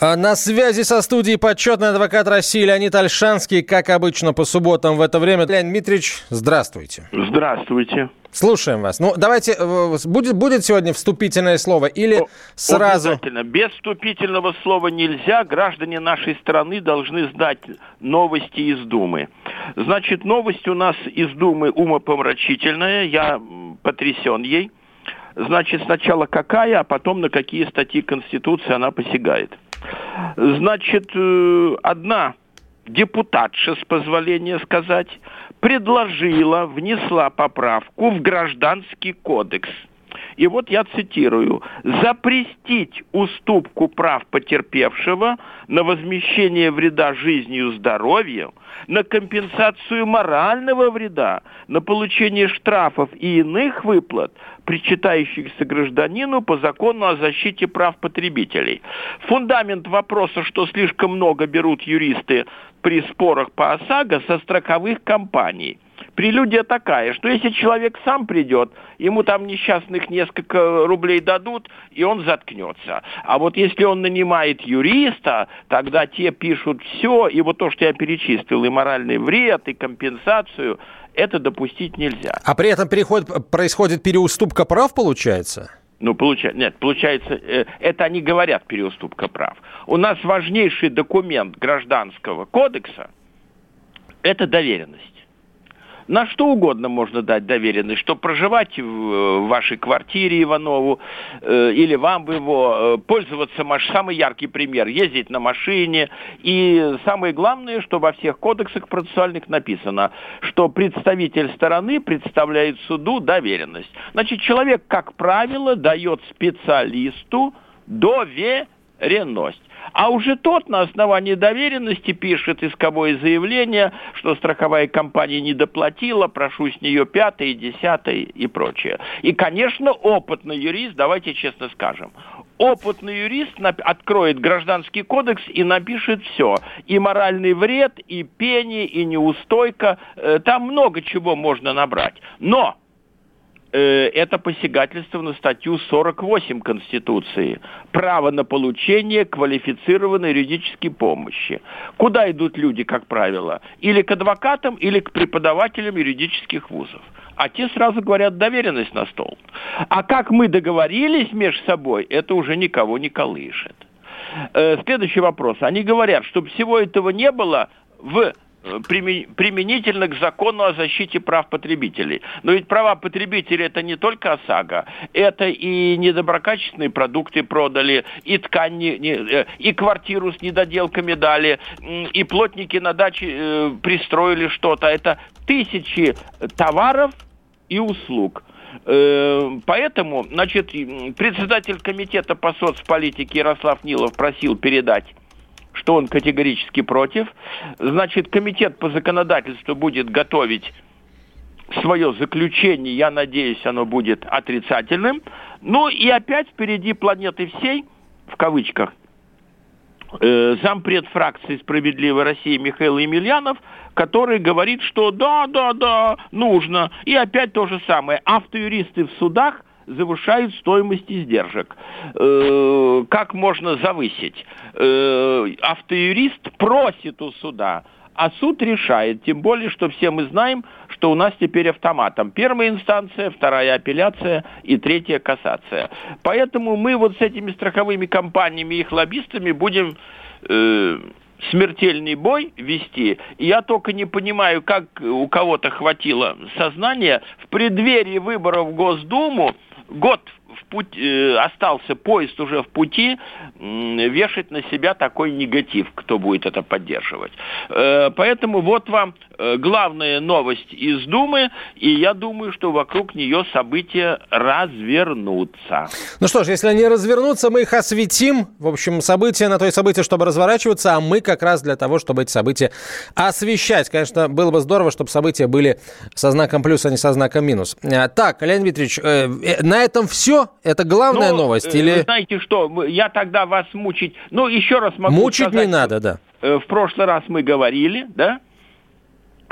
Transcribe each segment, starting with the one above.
На связи со студией почетный адвокат России Леонид Альшанский, как обычно по субботам в это время. Леонид Дмитриевич, здравствуйте. Здравствуйте. Слушаем вас. Ну, давайте, э, будет, будет сегодня вступительное слово или О- сразу... Обязательно. Без вступительного слова нельзя. Граждане нашей страны должны знать новости из Думы. Значит, новость у нас из Думы умопомрачительная. Я потрясен ей. Значит, сначала какая, а потом на какие статьи Конституции она посягает. Значит, э, одна депутатша, с позволения сказать, предложила, внесла поправку в Гражданский кодекс. И вот я цитирую. «Запрестить уступку прав потерпевшего на возмещение вреда жизнью и здоровью, на компенсацию морального вреда, на получение штрафов и иных выплат, причитающихся гражданину по закону о защите прав потребителей». Фундамент вопроса, что слишком много берут юристы при спорах по ОСАГО со страховых компаний. Прелюдия такая, что если человек сам придет, ему там несчастных несколько рублей дадут, и он заткнется. А вот если он нанимает юриста, тогда те пишут все, и вот то, что я перечислил, и моральный вред, и компенсацию, это допустить нельзя. А при этом переход, происходит переуступка прав, получается? Ну, получается, нет, получается, э, это они говорят переуступка прав. У нас важнейший документ гражданского кодекса – это доверенность. На что угодно можно дать доверенность, что проживать в, в вашей квартире Иванову э, или вам его, э, пользоваться, маш... самый яркий пример, ездить на машине. И самое главное, что во всех кодексах процессуальных написано, что представитель стороны представляет суду доверенность. Значит, человек, как правило, дает специалисту доверенность. А уже тот на основании доверенности пишет исковое заявление, что страховая компания не доплатила, прошу с нее пятое, десятое и прочее. И, конечно, опытный юрист, давайте честно скажем, опытный юрист откроет гражданский кодекс и напишет все. И моральный вред, и пени, и неустойка. Э, Там много чего можно набрать. Но это посягательство на статью 48 Конституции. Право на получение квалифицированной юридической помощи. Куда идут люди, как правило? Или к адвокатам, или к преподавателям юридических вузов. А те сразу говорят доверенность на стол. А как мы договорились между собой, это уже никого не колышет. Э, Следующий вопрос. Они говорят, чтобы всего этого не было в применительно к закону о защите прав потребителей. Но ведь права потребителей это не только ОСАГО, это и недоброкачественные продукты продали, и ткань, э, и квартиру с недоделками дали, и плотники на даче э, пристроили что-то. Это тысячи товаров и услуг. Э, Поэтому, значит, председатель комитета по соцполитике Ярослав Нилов просил передать что он категорически против. Значит, комитет по законодательству будет готовить свое заключение, я надеюсь, оно будет отрицательным. Ну и опять впереди планеты всей, в кавычках, э, зампред фракции «Справедливой России» Михаил Емельянов, который говорит, что да, да, да, нужно. И опять то же самое. Автоюристы в судах – завышают стоимость издержек. Э, как можно завысить? Э, автоюрист просит у суда, а суд решает. Тем более, что все мы знаем, что у нас теперь автоматом. Первая инстанция, вторая апелляция и третья кассация. Поэтому мы вот с этими страховыми компаниями и их лоббистами будем... Э, смертельный бой вести. Я только не понимаю, как у кого-то хватило сознания в преддверии выборов в Госдуму год в путь, э, остался поезд уже в пути, э, вешать на себя такой негатив, кто будет это поддерживать. Э, поэтому вот вам э, главная новость из Думы, и я думаю, что вокруг нее события развернутся. Ну что ж, если они развернутся, мы их осветим. В общем, события на то и события, чтобы разворачиваться, а мы как раз для того, чтобы эти события освещать. Конечно, было бы здорово, чтобы события были со знаком плюс, а не со знаком минус. Э, так, Леонид Дмитриевич, э, э, на этом все? Это главная ну, новость? Или... знаете что, я тогда вас мучить... Ну, еще раз могу Мучить сказать, не надо, да. В прошлый раз мы говорили, да,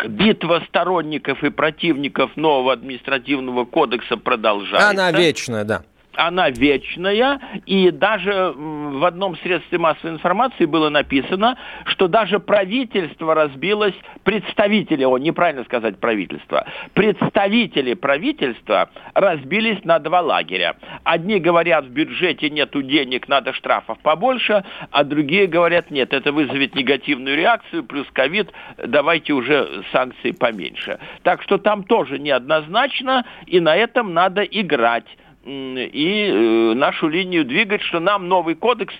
битва сторонников и противников нового административного кодекса продолжается. Она вечная, да она вечная, и даже в одном средстве массовой информации было написано, что даже правительство разбилось, представители, о, неправильно сказать правительство, представители правительства разбились на два лагеря. Одни говорят, в бюджете нету денег, надо штрафов побольше, а другие говорят, нет, это вызовет негативную реакцию, плюс ковид, давайте уже санкции поменьше. Так что там тоже неоднозначно, и на этом надо играть и э, нашу линию двигать, что нам новый кодекс...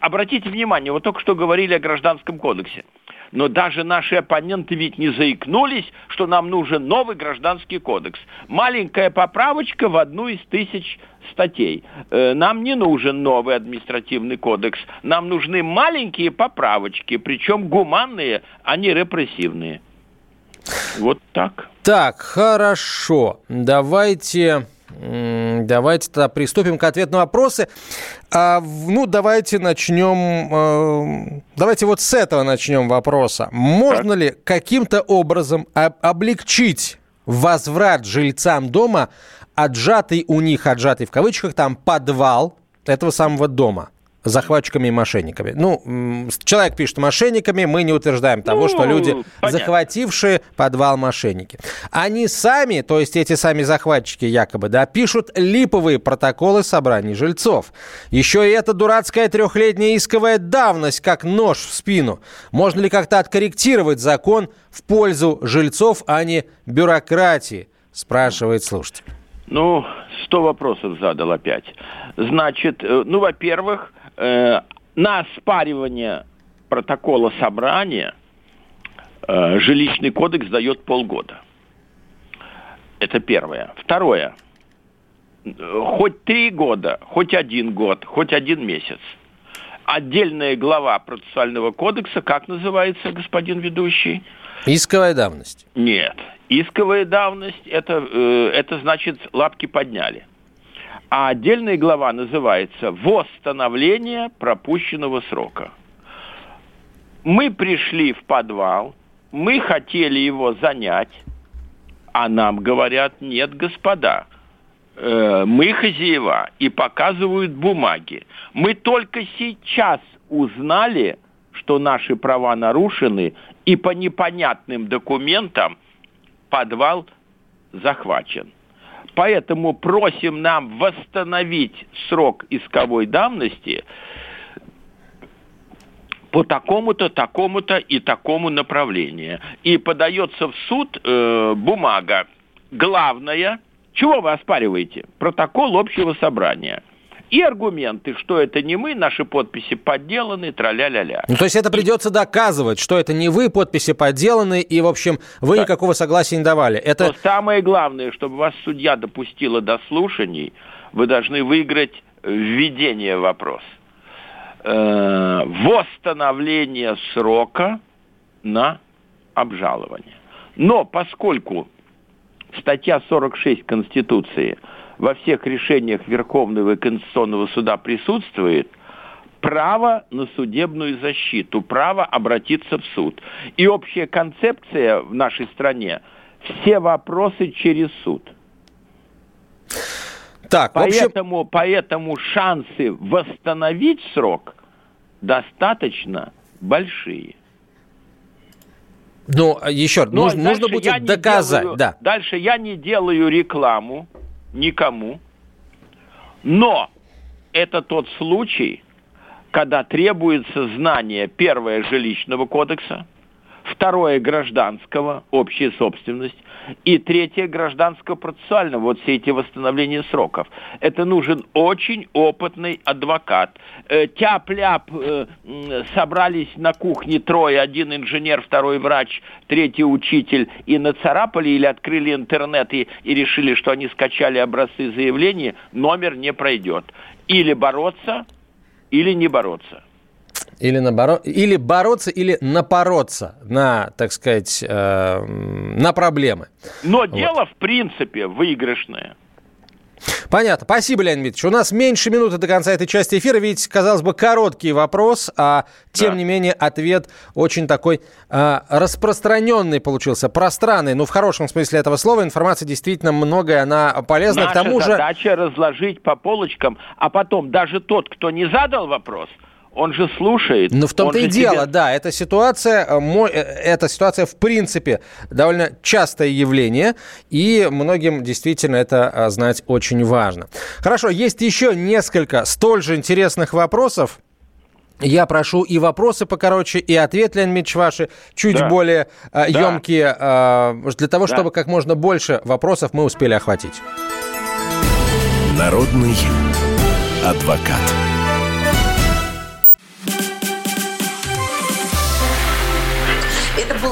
Обратите внимание, вот только что говорили о гражданском кодексе. Но даже наши оппоненты ведь не заикнулись, что нам нужен новый гражданский кодекс. Маленькая поправочка в одну из тысяч статей. Э, нам не нужен новый административный кодекс. Нам нужны маленькие поправочки, причем гуманные, а не репрессивные. Вот так. Так, хорошо. Давайте Давайте тогда приступим к ответу на вопросы. А, ну, давайте начнем... Э, давайте вот с этого начнем вопроса. Можно так. ли каким-то образом облегчить возврат жильцам дома отжатый у них, отжатый в кавычках, там подвал этого самого дома? Захватчиками и мошенниками. Ну, человек пишет мошенниками, мы не утверждаем того, ну, что люди, понятно. захватившие подвал мошенники. Они сами, то есть эти сами захватчики якобы, да, пишут липовые протоколы собраний жильцов. Еще и эта дурацкая трехлетняя исковая давность, как нож в спину. Можно ли как-то откорректировать закон в пользу жильцов, а не бюрократии, спрашивает слушатель. Ну, сто вопросов задал опять. Значит, э, ну, во-первых, э, на оспаривание протокола собрания э, жилищный кодекс дает полгода. Это первое. Второе. Хоть три года, хоть один год, хоть один месяц. Отдельная глава процессуального кодекса, как называется, господин ведущий? Исковая давность. Нет. Исковая давность, это, э, это значит лапки подняли. А отдельная глава называется «Восстановление пропущенного срока». Мы пришли в подвал, мы хотели его занять, а нам говорят, нет, господа, э, мы хозяева, и показывают бумаги. Мы только сейчас узнали, что наши права нарушены, и по непонятным документам подвал захвачен. Поэтому просим нам восстановить срок исковой давности по такому-то, такому-то и такому направлению. И подается в суд э, бумага. Главное, чего вы оспариваете? Протокол общего собрания и аргументы, что это не мы, наши подписи подделаны, траля-ля-ля. Ну, то есть это придется доказывать, что это не вы, подписи подделаны, и, в общем, вы да. никакого согласия не давали. Это... Но самое главное, чтобы вас судья допустила до слушаний, вы должны выиграть введение в вопрос. Э, восстановление срока на обжалование. Но поскольку статья 46 Конституции – во всех решениях Верховного и Конституционного суда присутствует право на судебную защиту, право обратиться в суд. И общая концепция в нашей стране – все вопросы через суд. Так, поэтому, общем... поэтому шансы восстановить срок достаточно большие. Ну, еще ну, нужно, нужно будет доказать. Делаю, да. Дальше я не делаю рекламу никому. Но это тот случай, когда требуется знание, первое, жилищного кодекса, Второе – гражданского, общая собственность. И третье – гражданского процессуального, вот все эти восстановления сроков. Это нужен очень опытный адвокат. Э, тяп-ляп э, собрались на кухне трое, один инженер, второй врач, третий учитель, и нацарапали или открыли интернет и, и решили, что они скачали образцы заявления, номер не пройдет. Или бороться, или не бороться. Или, наоборот, или бороться, или напороться на, так сказать, э, на проблемы. Но вот. дело, в принципе, выигрышное. Понятно. Спасибо, Леонид Дмитриевич. У нас меньше минуты до конца этой части эфира. Видите, казалось бы, короткий вопрос, а тем да. не менее ответ очень такой а, распространенный получился, пространный, ну в хорошем смысле этого слова. Информация действительно многое, она полезна. Наша К тому задача же... разложить по полочкам, а потом даже тот, кто не задал вопрос – он же слушает. Ну, в том-то и дело, тебе... да. Эта ситуация, э, э, эта ситуация, в принципе, довольно частое явление, и многим действительно это э, знать очень важно. Хорошо, есть еще несколько столь же интересных вопросов. Я прошу и вопросы покороче, и ответ, Леонид Ильич, ваши чуть да. более э, емкие, э, для того, да. чтобы как можно больше вопросов мы успели охватить. Народный адвокат.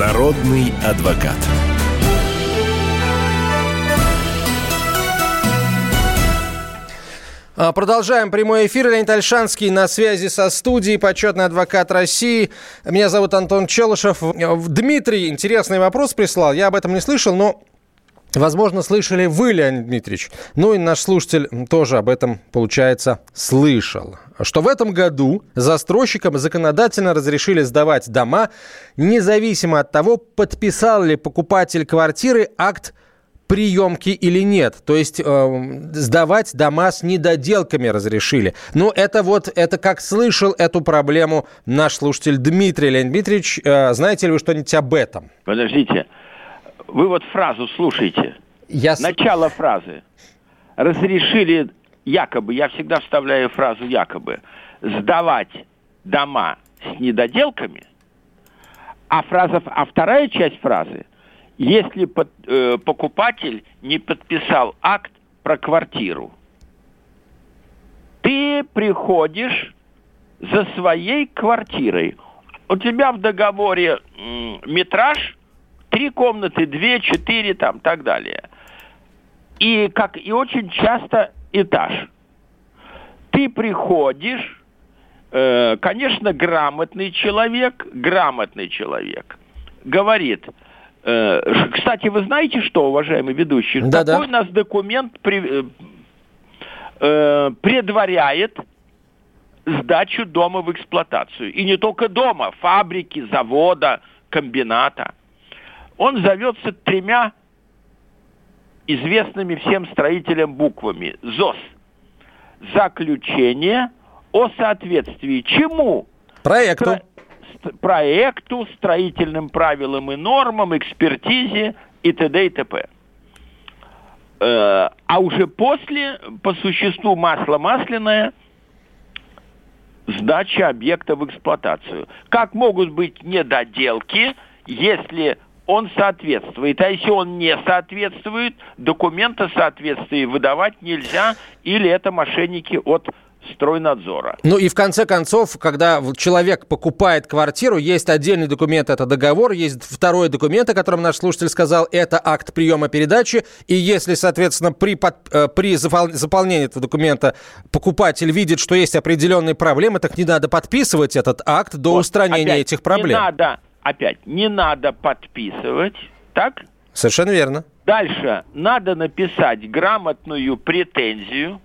Народный адвокат. А, продолжаем прямой эфир. Леонид Альшанский на связи со студией, почетный адвокат России. Меня зовут Антон Челышев. Дмитрий интересный вопрос прислал. Я об этом не слышал, но Возможно, слышали вы, Леонид Дмитриевич. Ну и наш слушатель тоже об этом, получается, слышал что в этом году застройщикам законодательно разрешили сдавать дома, независимо от того, подписал ли покупатель квартиры акт приемки или нет. То есть э, сдавать дома с недоделками разрешили. Ну, это вот, это как слышал эту проблему наш слушатель Дмитрий Леонид Дмитриевич. Э, знаете ли вы что-нибудь об этом? Подождите. Вы вот фразу слушайте. Я... Начало фразы. Разрешили якобы, я всегда вставляю фразу якобы, сдавать дома с недоделками, а, фраза, а вторая часть фразы, если под, э, покупатель не подписал акт про квартиру, ты приходишь за своей квартирой. У тебя в договоре метраж три комнаты, две, четыре, там, так далее. И, как, и очень часто этаж. Ты приходишь, э, конечно, грамотный человек, грамотный человек, говорит, э, кстати, вы знаете что, уважаемый ведущий, да, да. у нас документ при, э, э, предваряет сдачу дома в эксплуатацию. И не только дома, фабрики, завода, комбината. Он зовется тремя известными всем строителям буквами ЗОС. Заключение о соответствии чему? Проекту. Стро- проекту, строительным правилам и нормам, экспертизе и т.д. и т.п. Э, а уже после, по существу масло масляное, сдача объекта в эксплуатацию. Как могут быть недоделки, если он соответствует. А если он не соответствует, документа соответствия выдавать нельзя, или это мошенники от стройнадзора. Ну и в конце концов, когда человек покупает квартиру, есть отдельный документ, это договор, есть второй документ, о котором наш слушатель сказал, это акт приема передачи, и если, соответственно, при, под, э, при заполнении этого документа покупатель видит, что есть определенные проблемы, так не надо подписывать этот акт до вот, устранения опять, этих проблем. Не надо опять, не надо подписывать, так? Совершенно верно. Дальше надо написать грамотную претензию.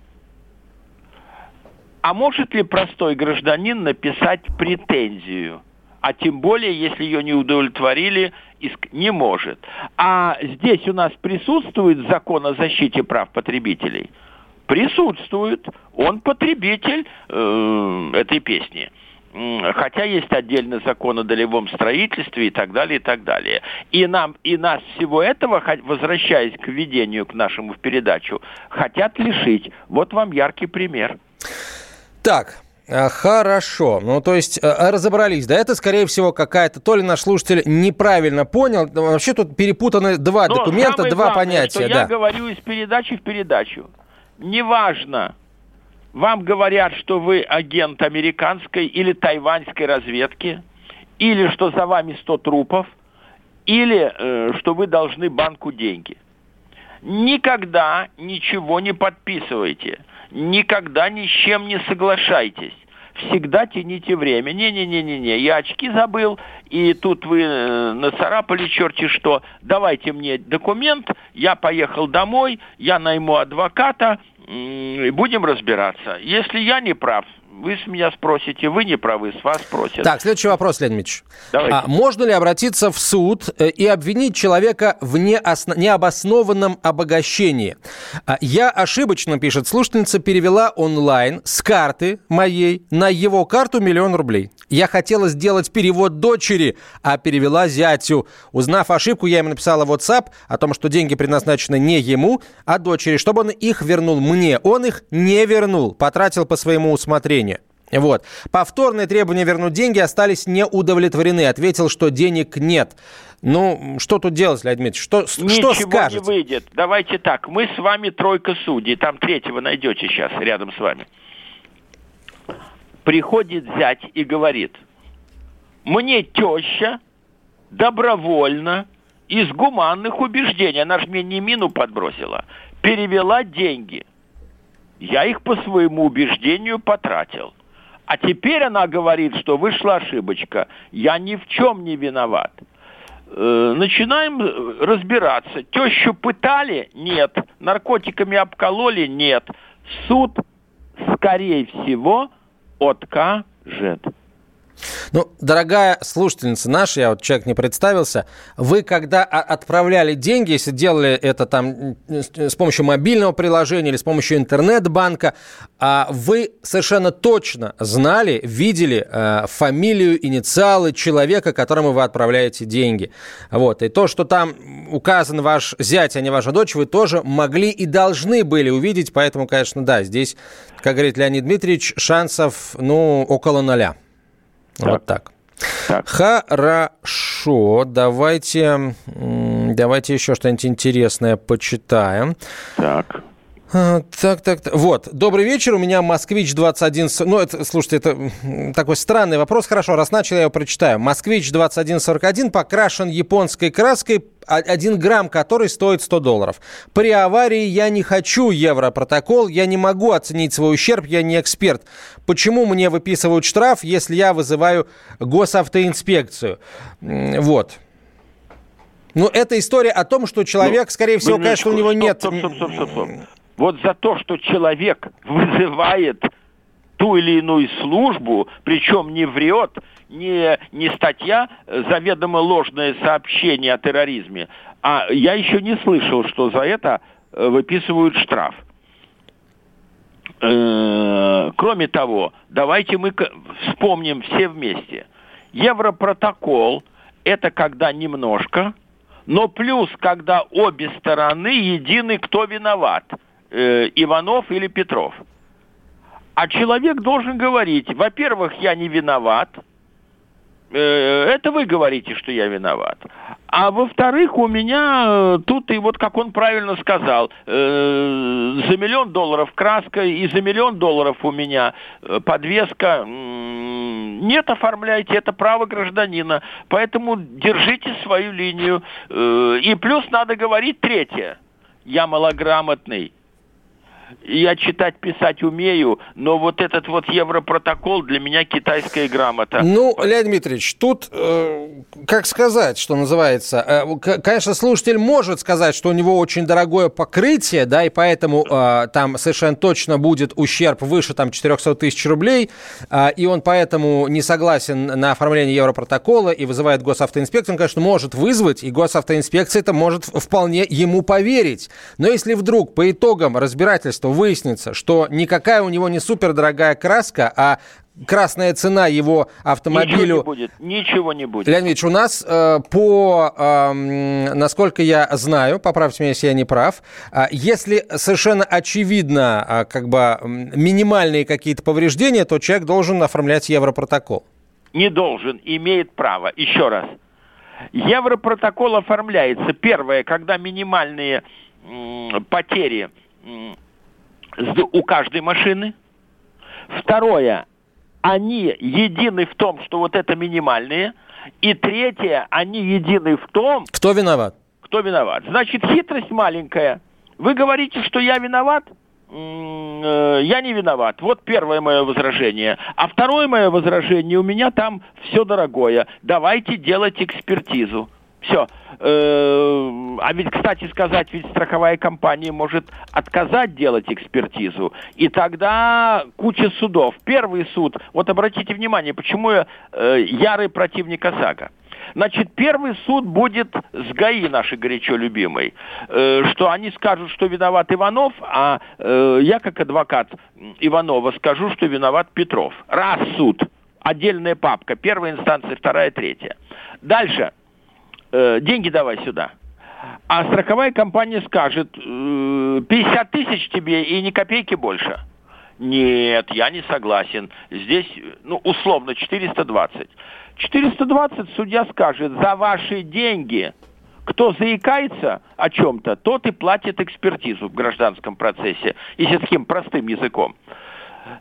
А может ли простой гражданин написать претензию? А тем более, если ее не удовлетворили, иск не может. А здесь у нас присутствует закон о защите прав потребителей? Присутствует. Он потребитель э, этой песни хотя есть отдельный закон о долевом строительстве и так далее, и так далее. И нам, и нас всего этого, возвращаясь к введению к нашему в передачу, хотят лишить. Вот вам яркий пример. Так, э, Хорошо. Ну, то есть э, разобрались. Да, это, скорее всего, какая-то... То ли наш слушатель неправильно понял. Вообще тут перепутаны два Но документа, два главное, понятия. Что да. Я говорю из передачи в передачу. Неважно, вам говорят, что вы агент американской или тайваньской разведки, или что за вами 100 трупов, или э, что вы должны банку деньги. Никогда ничего не подписывайте, никогда ни с чем не соглашайтесь. Всегда тяните время. Не-не-не-не-не, я очки забыл, и тут вы э, нацарапали черти что. Давайте мне документ, я поехал домой, я найму адвоката, будем разбираться. Если я не прав, вы с меня спросите, вы не правы, с вас спросят. Так, следующий вопрос, Леонид Ильич. А, можно ли обратиться в суд э, и обвинить человека в неосно... необоснованном обогащении? А, я ошибочно, пишет слушательница, перевела онлайн с карты моей на его карту миллион рублей. Я хотела сделать перевод дочери, а перевела зятю. Узнав ошибку, я ему написала в WhatsApp о том, что деньги предназначены не ему, а дочери, чтобы он их вернул мне. Он их не вернул, потратил по своему усмотрению. Вот. Повторные требования вернуть деньги остались неудовлетворены. Ответил, что денег нет. Ну, что тут делать, Леонид Дмитриевич? Что, Ничего что скажете? не выйдет. Давайте так. Мы с вами тройка судей. Там третьего найдете сейчас рядом с вами. Приходит зять и говорит, мне теща добровольно из гуманных убеждений, она же мне не мину подбросила, перевела деньги. Я их по своему убеждению потратил. А теперь она говорит, что вышла ошибочка. Я ни в чем не виноват. Э, начинаем разбираться. Тещу пытали? Нет. Наркотиками обкололи? Нет. Суд, скорее всего, откажет. Ну, дорогая слушательница наша, я вот человек не представился, вы когда отправляли деньги, если делали это там с помощью мобильного приложения или с помощью интернет-банка, а вы совершенно точно знали, видели э, фамилию, инициалы человека, которому вы отправляете деньги. Вот. И то, что там указан ваш зять, а не ваша дочь, вы тоже могли и должны были увидеть, поэтому, конечно, да, здесь, как говорит Леонид Дмитриевич, шансов, ну, около нуля. Так. Вот так. Так. Хорошо, давайте, давайте еще что-нибудь интересное почитаем. Так. А, так, так, так. Вот. Добрый вечер. У меня Москвич 21... Ну, это, слушайте, это такой странный вопрос. Хорошо, раз начал, я его прочитаю. Москвич 2141 покрашен японской краской, 1 грамм который стоит 100 долларов. При аварии я не хочу европротокол, я не могу оценить свой ущерб, я не эксперт. Почему мне выписывают штраф, если я вызываю госавтоинспекцию? Вот. Ну, это история о том, что человек, ну, скорее всего, конечно, у него нет... Стоп, стоп, стоп, стоп, стоп вот за то, что человек вызывает ту или иную службу, причем не врет, не, не статья, заведомо ложное сообщение о терроризме, а я еще не слышал, что за это э, выписывают штраф. Э, кроме того, давайте мы вспомним все вместе. Европротокол – это когда немножко, но плюс, когда обе стороны едины, кто виноват – э, Иванов или Петров. А человек должен говорить, во-первых, я не виноват, э, это вы говорите, что я виноват. А во-вторых, у меня э, тут и вот как он правильно сказал, э, за миллион долларов краска и за миллион долларов у меня э, подвеска. Нет, оформляйте, это право гражданина. Поэтому держите свою линию. Э, и плюс надо говорить третье. Я малограмотный я читать, писать умею, но вот этот вот европротокол для меня китайская грамота. Ну, Леонид Дмитриевич, тут, э, как сказать, что называется, э, конечно, слушатель может сказать, что у него очень дорогое покрытие, да, и поэтому э, там совершенно точно будет ущерб выше там 400 тысяч рублей, э, и он поэтому не согласен на оформление европротокола и вызывает госавтоинспекцию, он, конечно, может вызвать, и госавтоинспекция это может вполне ему поверить. Но если вдруг по итогам разбирательства выяснится, что никакая у него не супердорогая краска, а красная цена его автомобилю... Ничего не будет. Ничего не будет. Леонид Ильич, у нас э, по, э, насколько я знаю, поправьте меня, если я не прав, э, если совершенно очевидно э, как бы минимальные какие-то повреждения, то человек должен оформлять европротокол. Не должен, имеет право. Еще раз. Европротокол оформляется, первое, когда минимальные м, потери м, у каждой машины. Второе, они едины в том, что вот это минимальные. И третье, они едины в том... Кто виноват? Кто виноват. Значит, хитрость маленькая. Вы говорите, что я виноват? Э, я не виноват. Вот первое мое возражение. А второе мое возражение, у меня там все дорогое. Давайте делать экспертизу. Все. Э, а ведь, кстати сказать, ведь страховая компания может отказать делать экспертизу. И тогда куча судов. Первый суд, вот обратите внимание, почему я э, ярый противник ОСАГО. Значит, первый суд будет с ГАИ, нашей горячо любимой, э, что они скажут, что виноват Иванов, а я, как адвокат Иванова, скажу, что виноват Петров. Раз суд, отдельная папка, первая инстанция, вторая, третья. Дальше э, деньги давай сюда. А страховая компания скажет, э, 50 тысяч тебе и ни копейки больше. Нет, я не согласен. Здесь, ну, условно, 420. 420 судья скажет, за ваши деньги, кто заикается о чем-то, тот и платит экспертизу в гражданском процессе, если таким простым языком.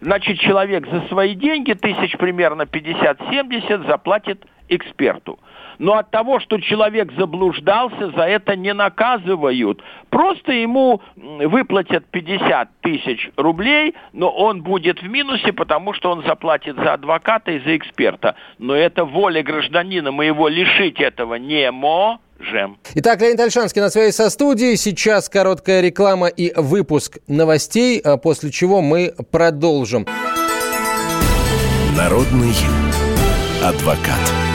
Значит, человек за свои деньги, тысяч примерно 50-70, заплатит эксперту. Но от того, что человек заблуждался, за это не наказывают. Просто ему выплатят 50 тысяч рублей, но он будет в минусе, потому что он заплатит за адвоката и за эксперта. Но это воля гражданина, мы его лишить этого не можем. Итак, Леонид Альшанский на связи со студией. Сейчас короткая реклама и выпуск новостей, а после чего мы продолжим. Народный адвокат.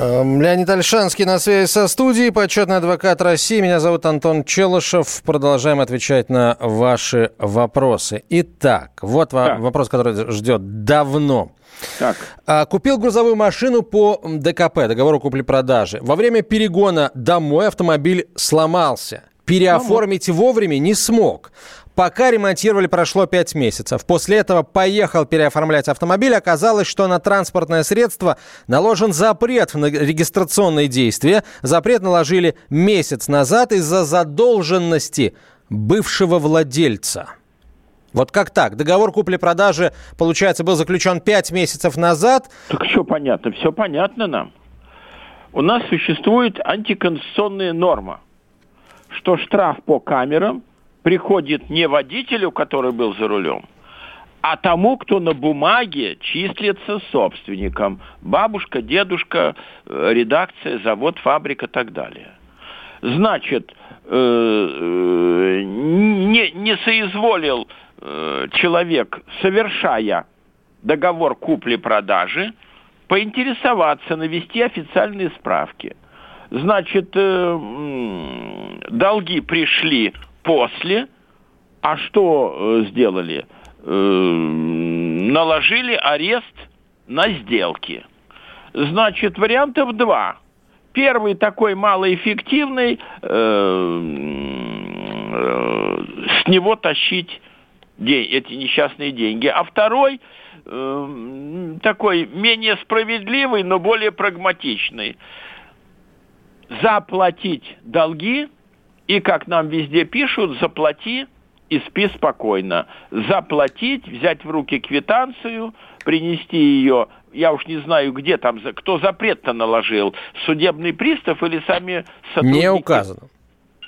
Леонид Альшанский на связи со студией, почетный адвокат России. Меня зовут Антон Челышев. Продолжаем отвечать на ваши вопросы. Итак, вот так. вопрос, который ждет давно. Так. А, купил грузовую машину по ДКП, договору купли-продажи. Во время перегона домой автомобиль сломался. Переоформить вовремя не смог. Пока ремонтировали, прошло 5 месяцев. После этого поехал переоформлять автомобиль. Оказалось, что на транспортное средство наложен запрет на регистрационные действия. Запрет наложили месяц назад из-за задолженности бывшего владельца. Вот как так? Договор купли-продажи, получается, был заключен 5 месяцев назад. Так все понятно, все понятно нам. У нас существует антиконституционная норма, что штраф по камерам приходит не водителю, который был за рулем, а тому, кто на бумаге числится собственником. Бабушка, дедушка, э, редакция, завод, фабрика и так далее. Значит, э, э, не, не соизволил человек, совершая договор купли-продажи, поинтересоваться, навести официальные справки. Значит, долги пришли после, а что э, сделали? Э, наложили арест на сделки. Значит, вариантов два. Первый такой малоэффективный, э, с него тащить эти несчастные деньги. А второй такой менее справедливый, но более прагматичный. Заплатить долги, и, как нам везде пишут, заплати и спи спокойно. Заплатить, взять в руки квитанцию, принести ее, я уж не знаю, где там, кто запрет-то наложил, судебный пристав или сами сотрудники. Не указано.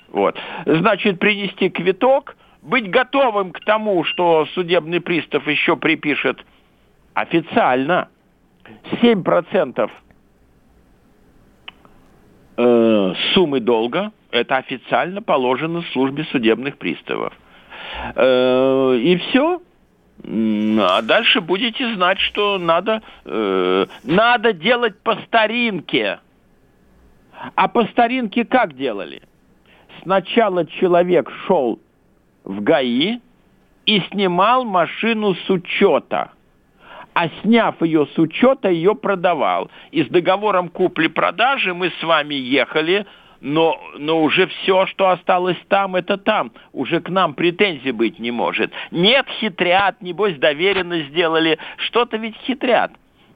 Вот. Значит, принести квиток, быть готовым к тому, что судебный пристав еще припишет официально 7% э, суммы долга, это официально положено службе судебных приставов. Э, и все. А дальше будете знать, что надо, э, надо делать по старинке. А по старинке как делали? Сначала человек шел в ГАИ и снимал машину с учета. А сняв ее с учета, ее продавал. И с договором купли-продажи мы с вами ехали но, но уже все, что осталось там, это там. Уже к нам претензий быть не может. Нет, хитрят, небось доверенно сделали. Что-то ведь хитрят.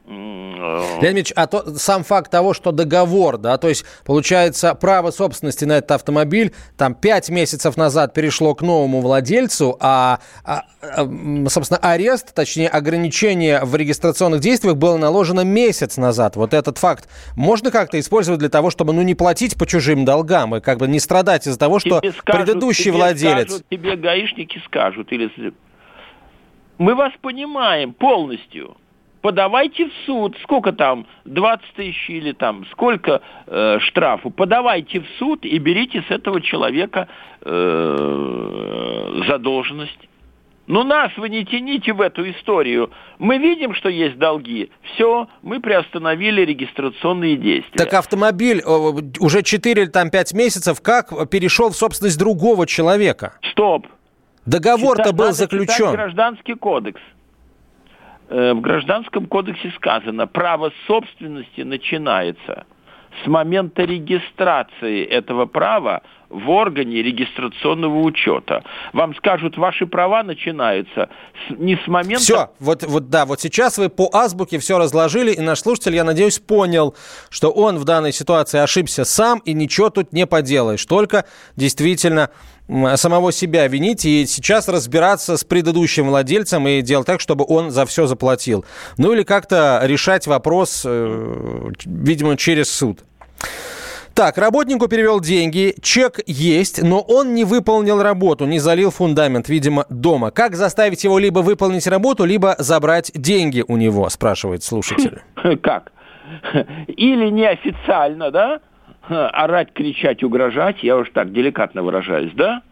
Леонид Ильич, а то, сам факт того, что договор, да, то есть, получается, право собственности на этот автомобиль там пять месяцев назад перешло к новому владельцу, а, а, а собственно, арест, точнее, ограничение в регистрационных действиях было наложено месяц назад. Вот этот факт можно как-то использовать для того, чтобы, ну, не платить по чужим долгам и как бы не страдать из-за того, что скажут, предыдущий тебе владелец... Скажут, тебе гаишники скажут, или... Мы вас понимаем полностью подавайте в суд, сколько там, 20 тысяч или там, сколько э, штрафу, подавайте в суд и берите с этого человека э, задолженность. Ну нас вы не тяните в эту историю. Мы видим, что есть долги. Все, мы приостановили регистрационные действия. Так автомобиль уже 4 или там 5 месяцев как перешел в собственность другого человека? Стоп. Договор-то был заключен. гражданский кодекс. Э, в Гражданском кодексе сказано, право собственности начинается с момента регистрации этого права в органе регистрационного учета. Вам скажут, ваши права начинаются с, не с момента... Все, вот, вот да, вот сейчас вы по азбуке все разложили, и наш слушатель, я надеюсь, понял, что он в данной ситуации ошибся сам, и ничего тут не поделаешь. Только действительно самого себя винить и сейчас разбираться с предыдущим владельцем и делать так, чтобы он за все заплатил. Ну или как-то решать вопрос, э, видимо, через суд. Так, работнику перевел деньги, чек есть, но он не выполнил работу, не залил фундамент, видимо, дома. Как заставить его либо выполнить работу, либо забрать деньги у него, спрашивает слушатель. Как? Или неофициально, да? Орать, кричать, угрожать, я уж так деликатно выражаюсь, да?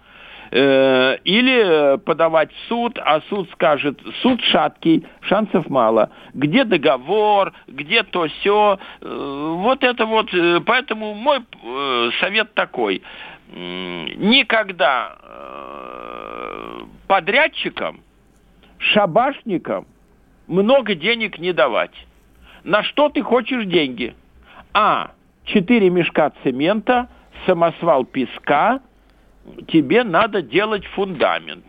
Э, или подавать в суд, а суд скажет, суд шаткий, шансов мало. Где договор, где то все. Э, вот это вот, э, поэтому мой совет такой. Никогда подрядчикам, шабашникам много денег не давать. На что ты хочешь деньги? А, четыре мешка цемента, самосвал песка, тебе надо делать фундамент.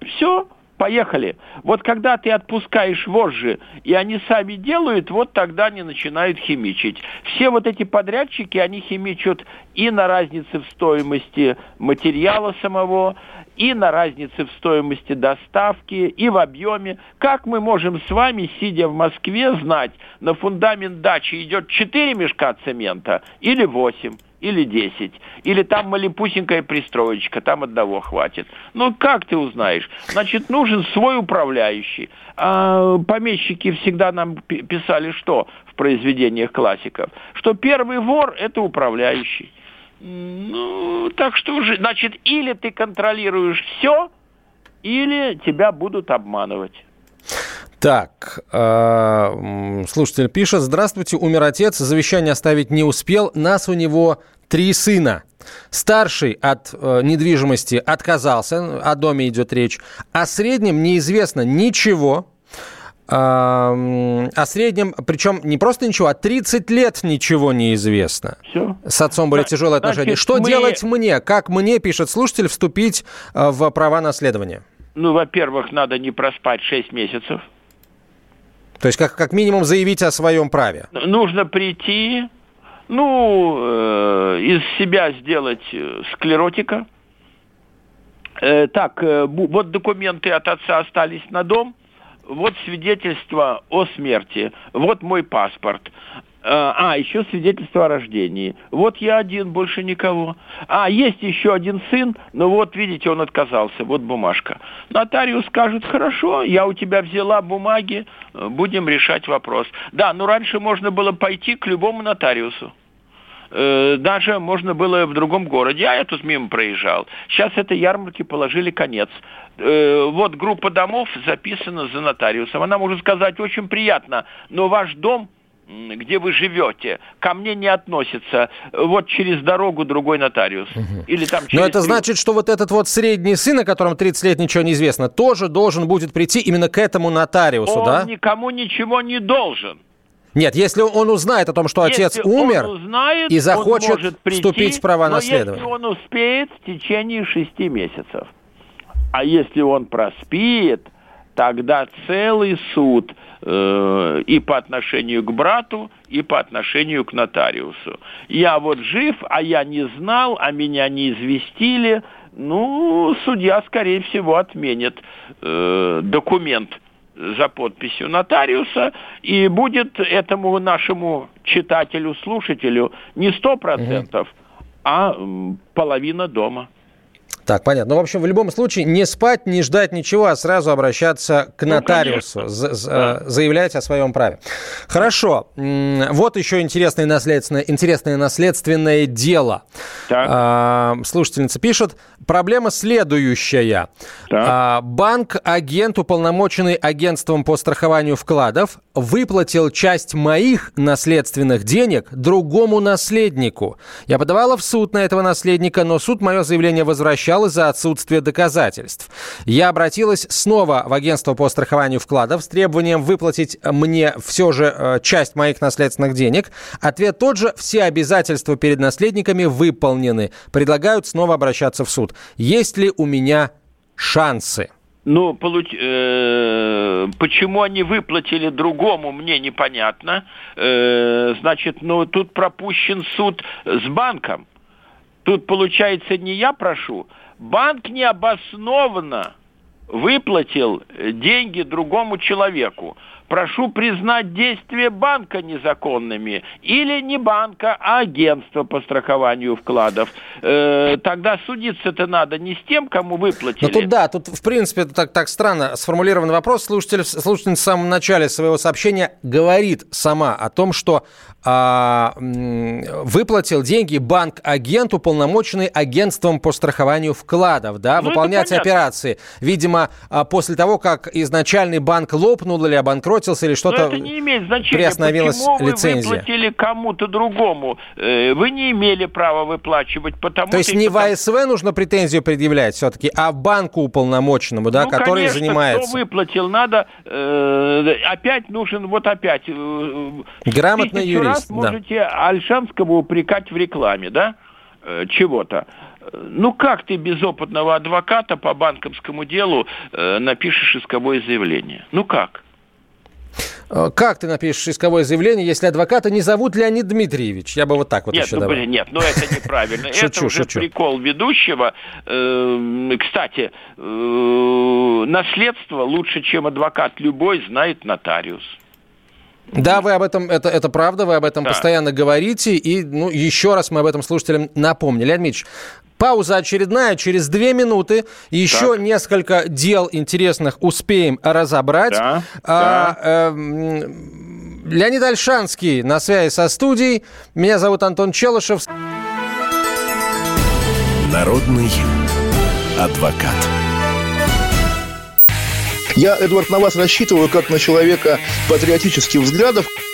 Все, поехали. Вот когда ты отпускаешь вожжи, и они сами делают, вот тогда они начинают химичить. Все вот эти подрядчики, они химичат и на разнице в стоимости материала самого, и на разнице в стоимости доставки, и в объеме. Как мы можем с вами, сидя в Москве, знать, на фундамент дачи идет 4 мешка цемента или 8? Или 10. Или там малепусенькая пристроечка, там одного хватит. Ну, как ты узнаешь? Значит, нужен свой управляющий. А помещики всегда нам писали что в произведениях классиков? Что первый вор – это управляющий. Ну, так что уже, значит, или ты контролируешь все, или тебя будут обманывать. Так, э, слушатель пишет, здравствуйте, умер отец, завещание оставить не успел, нас у него три сына. Старший от э, недвижимости отказался, о доме идет речь. О среднем неизвестно ничего. Э, о среднем, причем не просто ничего, а 30 лет ничего не известно. Все. С отцом были да, тяжелые отношения. Значит, Что мы... делать мне? Как мне, пишет слушатель, вступить э, в права наследования? Ну, во-первых, надо не проспать 6 месяцев. То есть как, как минимум заявить о своем праве. Нужно прийти, ну, э, из себя сделать э, склеротика. Э, так, э, вот документы от отца остались на дом, вот свидетельство о смерти, вот мой паспорт. А, еще свидетельство о рождении. Вот я один, больше никого. А, есть еще один сын, но вот, видите, он отказался. Вот бумажка. Нотариус скажет, хорошо, я у тебя взяла бумаги, будем решать вопрос. Да, но раньше можно было пойти к любому нотариусу э, даже можно было в другом городе, а я тут мимо проезжал. Сейчас этой ярмарке положили конец. Вот группа домов записана за нотариусом. Она может сказать, очень приятно, но ваш дом где вы живете, ко мне не относится. Вот через дорогу другой нотариус. Угу. Или там через... Но это значит, что вот этот вот средний сын, о котором 30 лет ничего не известно, тоже должен будет прийти именно к этому нотариусу, он да? Он никому ничего не должен. Нет, если он узнает о том, что если отец умер узнает, и захочет прийти, вступить в права но наследования. если он успеет в течение шести месяцев. А если он проспит, тогда целый суд э, и по отношению к брату, и по отношению к нотариусу. Я вот жив, а я не знал, а меня не известили. Ну, судья, скорее всего, отменит э, документ за подписью нотариуса, и будет этому нашему читателю, слушателю не сто процентов, а половина дома. Так, понятно. Ну, в общем, в любом случае не спать, не ждать ничего, а сразу обращаться к ну, нотариусу, ну, за, да. заявлять о своем праве. Хорошо. Вот еще интересное наследственное, интересное наследственное дело. Так. А, слушательница пишет. Проблема следующая. А, банк, агент, уполномоченный агентством по страхованию вкладов, выплатил часть моих наследственных денег другому наследнику. Я подавала в суд на этого наследника, но суд мое заявление возвращал смолчал из-за отсутствия доказательств. Я обратилась снова в агентство по страхованию вкладов с требованием выплатить мне все же э, часть моих наследственных денег. Ответ тот же, все обязательства перед наследниками выполнены. Предлагают снова обращаться в суд. Есть ли у меня шансы? Ну, получ... э, почему они выплатили другому, мне непонятно. Э, значит, ну, тут пропущен суд с банком. Тут, получается, не я прошу, банк необоснованно выплатил деньги другому человеку прошу признать действия банка незаконными. Или не банка, а агентство по страхованию вкладов. Э, тогда судиться-то надо не с тем, кому выплатили. Ну тут да, тут в принципе это так, так странно сформулирован вопрос. Слушатель, слушатель в самом начале своего сообщения говорит сама о том, что а, выплатил деньги банк агенту, полномоченный агентством по страхованию вкладов, да, ну, выполнять операции. Видимо, а, после того, как изначальный банк лопнул или обанкротился, обанкротился или что-то это не имеет значения. приостановилась Почему лицензия. вы выплатили кому-то другому? Э, вы не имели права выплачивать, потому То есть не потому... в АСВ нужно претензию предъявлять все-таки, а банку уполномоченному, да, ну, который конечно, занимается. кто выплатил, надо... Э, опять нужен, вот опять... Э, Грамотный юрист, раз да. можете Альшанского упрекать в рекламе, да, э, чего-то. Ну как ты без опытного адвоката по банковскому делу э, напишешь исковое заявление? Ну как? Э, как ты напишешь исковое заявление, если адвоката не зовут Леонид Дмитриевич? Я бы вот так вот нет, еще ну, добавил. Блин, нет, ну это неправильно. Это уже прикол ведущего. Эм, кстати, э, наследство лучше, чем адвокат любой, знает нотариус. Да, вы об этом, это, это правда, вы об этом да. постоянно говорите, и ну, еще раз мы об этом слушателям напомнили. Леонид Ильич, Пауза очередная, через две минуты еще так. несколько дел интересных успеем разобрать. Да, а, да. Э, Леонид Альшанский на связи со студией. Меня зовут Антон Челышев. Народный адвокат. Я, Эдвард, на вас рассчитываю как на человека патриотических взглядов.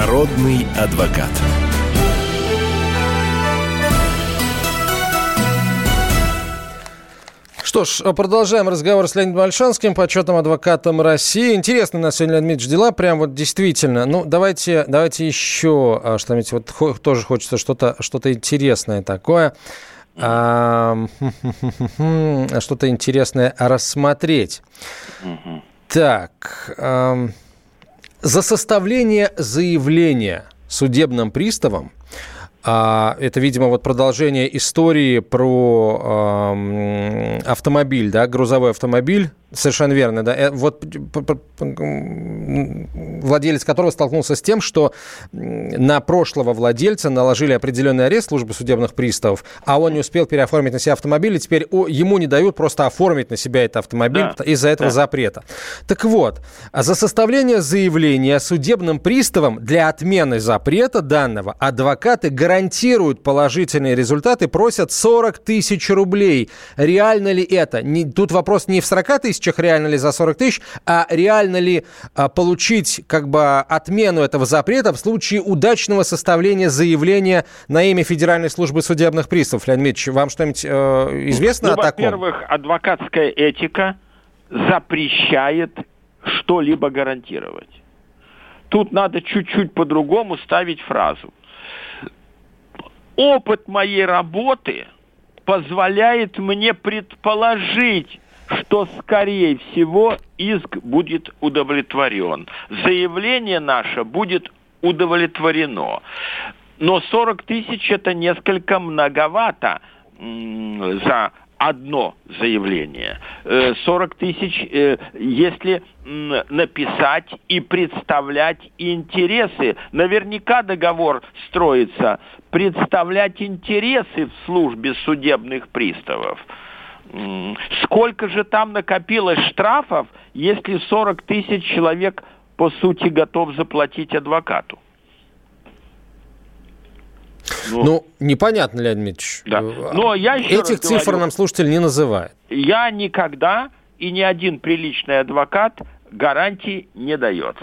Народный адвокат. Что ж, продолжаем разговор с Леонидом Альшанским, почетным адвокатом России. Интересно у нас сегодня, Леонид Ильич, дела, прям вот действительно. Ну, давайте, давайте еще а, что-нибудь, вот тоже хочется что-то что интересное такое. А, что-то интересное рассмотреть. Так, а, за составление заявления судебным приставом а, это, видимо, вот продолжение истории про э, автомобиль, да, грузовой автомобиль, Совершенно верно, да. Э, вот владелец которого столкнулся с тем, что на прошлого владельца наложили определенный арест службы судебных приставов, а он не успел переоформить на себя автомобиль, и теперь ему не дают просто оформить на себя этот автомобиль да. из-за этого да. запрета. Так вот, за составление заявления судебным приставам для отмены запрета данного адвокаты гарантируют положительные результаты, просят 40 тысяч рублей. Реально ли это? Не, тут вопрос не в 40 тысяч, тысячах, реально ли за 40 тысяч, а реально ли а, получить как бы отмену этого запрета в случае удачного составления заявления на имя Федеральной службы судебных приставов. Леонид Ильич, вам что-нибудь э, известно ну, о таком? Во-первых, адвокатская этика запрещает что-либо гарантировать. Тут надо чуть-чуть по-другому ставить фразу. Опыт моей работы позволяет мне предположить, что, скорее всего, иск будет удовлетворен. Заявление наше будет удовлетворено. Но 40 тысяч это несколько многовато за одно заявление. 40 э, тысяч, э, если написать и представлять интересы. Наверняка договор строится представлять интересы в службе судебных приставов. Сколько же там накопилось штрафов, если 40 тысяч человек, по сути, готов заплатить адвокату? Ну, ну непонятно, Леонид Дмитриевич. Да. Но я еще Этих цифр говорю, нам слушатель не называет. Я никогда и ни один приличный адвокат гарантий не дает.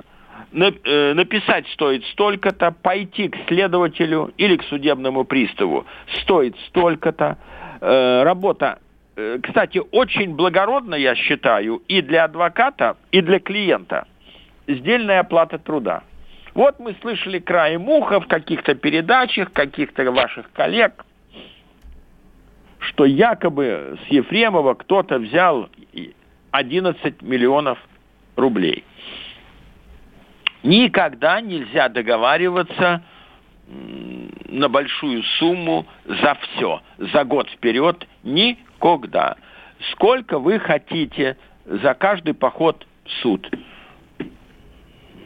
Э, написать стоит столько-то, пойти к следователю или к судебному приставу стоит столько-то. Э, работа кстати, очень благородно, я считаю, и для адвоката, и для клиента. Сдельная оплата труда. Вот мы слышали краем уха в каких-то передачах, каких-то ваших коллег, что якобы с Ефремова кто-то взял 11 миллионов рублей. Никогда нельзя договариваться на большую сумму за все, за год вперед, никогда. Сколько вы хотите за каждый поход в суд?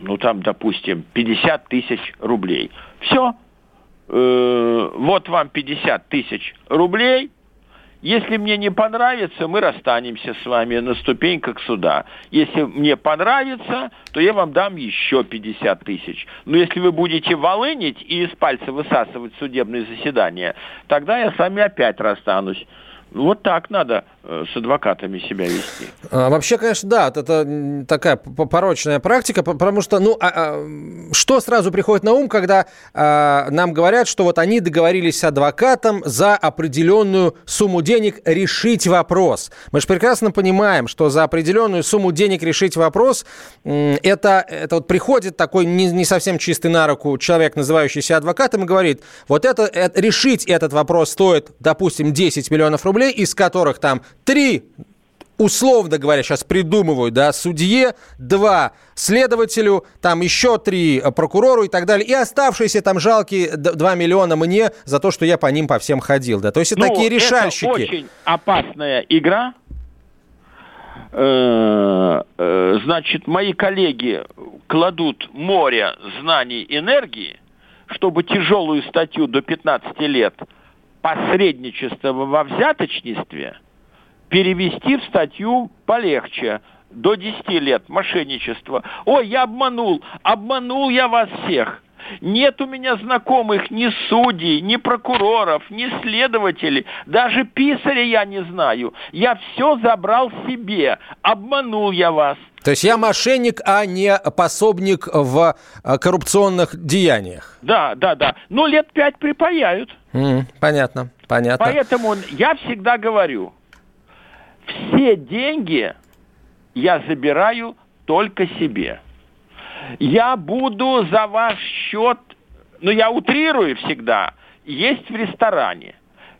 Ну, там, допустим, 50 тысяч рублей. Все. Э, вот вам 50 тысяч рублей – если мне не понравится, мы расстанемся с вами на ступеньках суда. Если мне понравится, то я вам дам еще 50 тысяч. Но если вы будете волынить и из пальца высасывать судебные заседания, тогда я с вами опять расстанусь. Вот так надо э, с адвокатами себя вести. А, вообще, конечно, да, это такая порочная практика, потому что, ну, а, а, что сразу приходит на ум, когда а, нам говорят, что вот они договорились с адвокатом за определенную сумму денег решить вопрос. Мы же прекрасно понимаем, что за определенную сумму денег решить вопрос, это, это вот приходит такой не, не совсем чистый на руку человек, называющийся адвокатом, и говорит, вот это, это решить этот вопрос стоит, допустим, 10 миллионов рублей, рублей, из которых там три условно говоря, сейчас придумываю, да, судье, два следователю, там еще три прокурору и так далее, и оставшиеся там жалкие 2 миллиона мне за то, что я по ним по всем ходил, да, то есть ну, такие решальщики. Это очень опасная игра, э, э, значит, мои коллеги кладут море знаний, энергии, чтобы тяжелую статью до 15 лет – посредничество во взяточничестве перевести в статью полегче, до 10 лет мошенничество. Ой, я обманул, обманул я вас всех. Нет у меня знакомых ни судей, ни прокуроров, ни следователей. Даже писаря я не знаю. Я все забрал себе. Обманул я вас. То есть я мошенник, а не пособник в э, коррупционных деяниях. Да, да, да. Ну, лет пять припаяют. М, понятно, понятно. Поэтому я всегда говорю, все деньги я забираю только себе. Я буду за ваш счет, ну я утрирую всегда, есть в ресторане.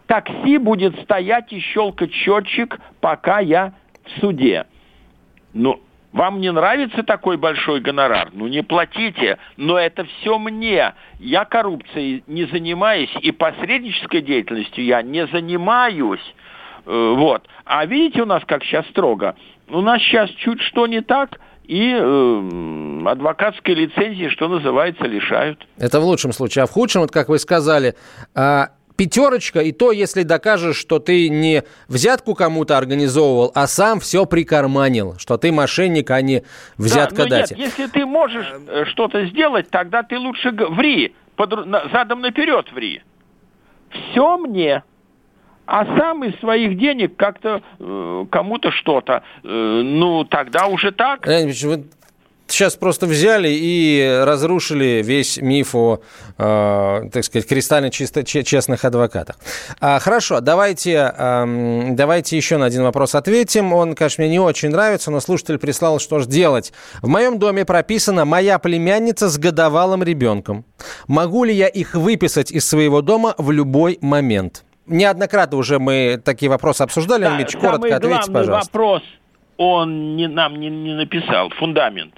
Такси будет стоять и щелкать счетчик, пока я в суде. Ну, вам не нравится такой большой гонорар? Ну не платите, но это все мне. Я коррупцией не занимаюсь и посреднической деятельностью я не занимаюсь. Э, Вот. А видите у нас как сейчас строго? У нас сейчас чуть что не так, и э, адвокатской лицензии, что называется, лишают. Это в лучшем случае. А в худшем, вот как вы сказали, а, пятерочка, и то, если докажешь, что ты не взятку кому-то организовывал, а сам все прикарманил, что ты мошенник, а не Да, взяткодатель. но нет, если ты можешь э, что-то сделать, тогда ты лучше ври, на- задом наперед ври. Все мне. А сам из своих денег как-то э, кому-то что-то. Э, ну, тогда уже так. Леонид вы сейчас просто взяли и разрушили весь миф о, э, так сказать, кристально чисто, че- честных адвокатах. А, хорошо, давайте, эм, давайте еще на один вопрос ответим. Он, конечно, мне не очень нравится, но слушатель прислал, что же делать. В моем доме прописана моя племянница с годовалым ребенком. Могу ли я их выписать из своего дома в любой момент? Неоднократно уже мы такие вопросы обсуждали. Да, Ильич, коротко ответьте, пожалуйста. вопрос он не, нам не, не написал, фундамент.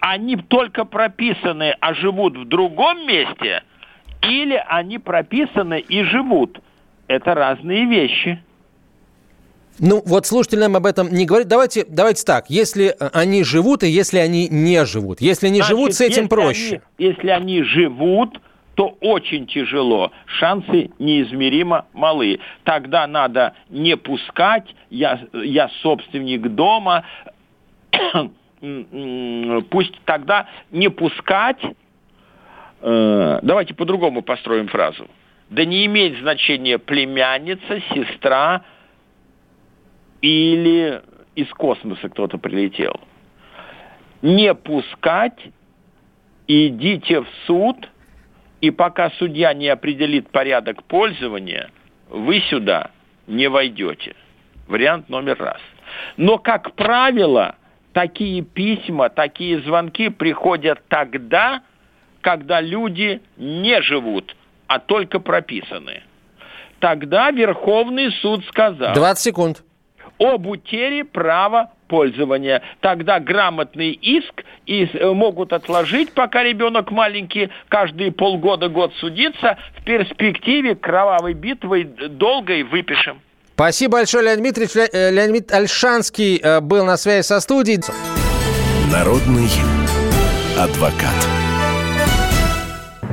Они только прописаны, а живут в другом месте, или они прописаны и живут. Это разные вещи. Ну, вот слушатель нам об этом не говорит. Давайте, давайте так. Если они живут и если они не живут. Если не Значит, живут, с этим если проще. они- если они живут, то очень тяжело. Шансы неизмеримо малы. Тогда надо не пускать. Я, я собственник дома. Пусть тогда не пускать. э, Давайте по-другому построим фразу. Да не имеет значения племянница, сестра или из космоса кто-то прилетел. Не пускать идите в суд, и пока судья не определит порядок пользования, вы сюда не войдете. Вариант номер раз. Но, как правило, такие письма, такие звонки приходят тогда, когда люди не живут, а только прописаны. Тогда Верховный суд сказал 20 секунд. Об утере права пользования. Тогда грамотный иск и э, могут отложить, пока ребенок маленький, каждые полгода, год судиться. В перспективе кровавой битвы долгой выпишем. Спасибо большое, Леонид Дмитриевич. Ле- э, Леонид Альшанский э, был на связи со студией. Народный адвокат.